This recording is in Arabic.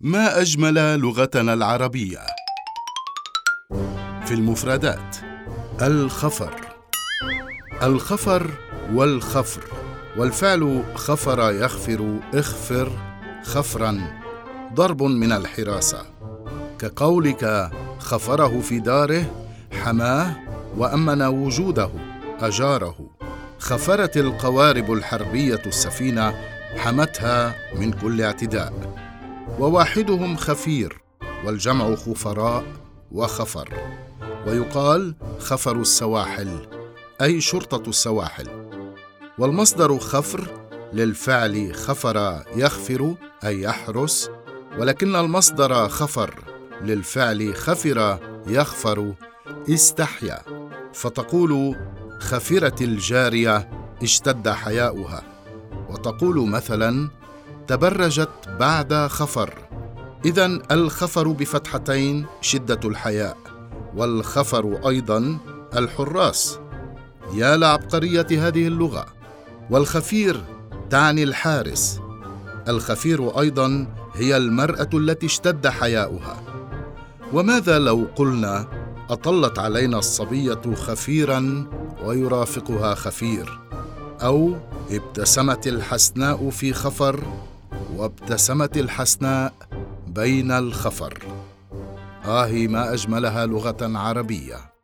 ما أجمل لغتنا العربية؟ في المفردات الخفر. الخفر والخفر. والفعل خفر يخفر اخفر خفرا. ضرب من الحراسة. كقولك خفره في داره حماه. وأمن وجوده أجاره. خفرت القوارب الحربية السفينة حمتها من كل اعتداء. وواحدهم خفير والجمع خفراء وخفر. ويقال خفر السواحل أي شرطة السواحل. والمصدر خفر للفعل خفر يخفر أي يحرس. ولكن المصدر خفر للفعل خفر يخفر استحيا. فتقول خفرت الجارية اشتد حياؤها. وتقول مثلا تبرجت بعد خفر. اذا الخفر بفتحتين شدة الحياء والخفر أيضا الحراس. يا لعبقرية هذه اللغة والخفير تعني الحارس. الخفير أيضا هي المرأة التي اشتد حياؤها. وماذا لو قلنا أطلت علينا الصبية خفيرا ويرافقها خفير أو ابتسمت الحسناء في خفر وابتسمت الحسناء بين الخفر. آه ما أجملها لغة عربية.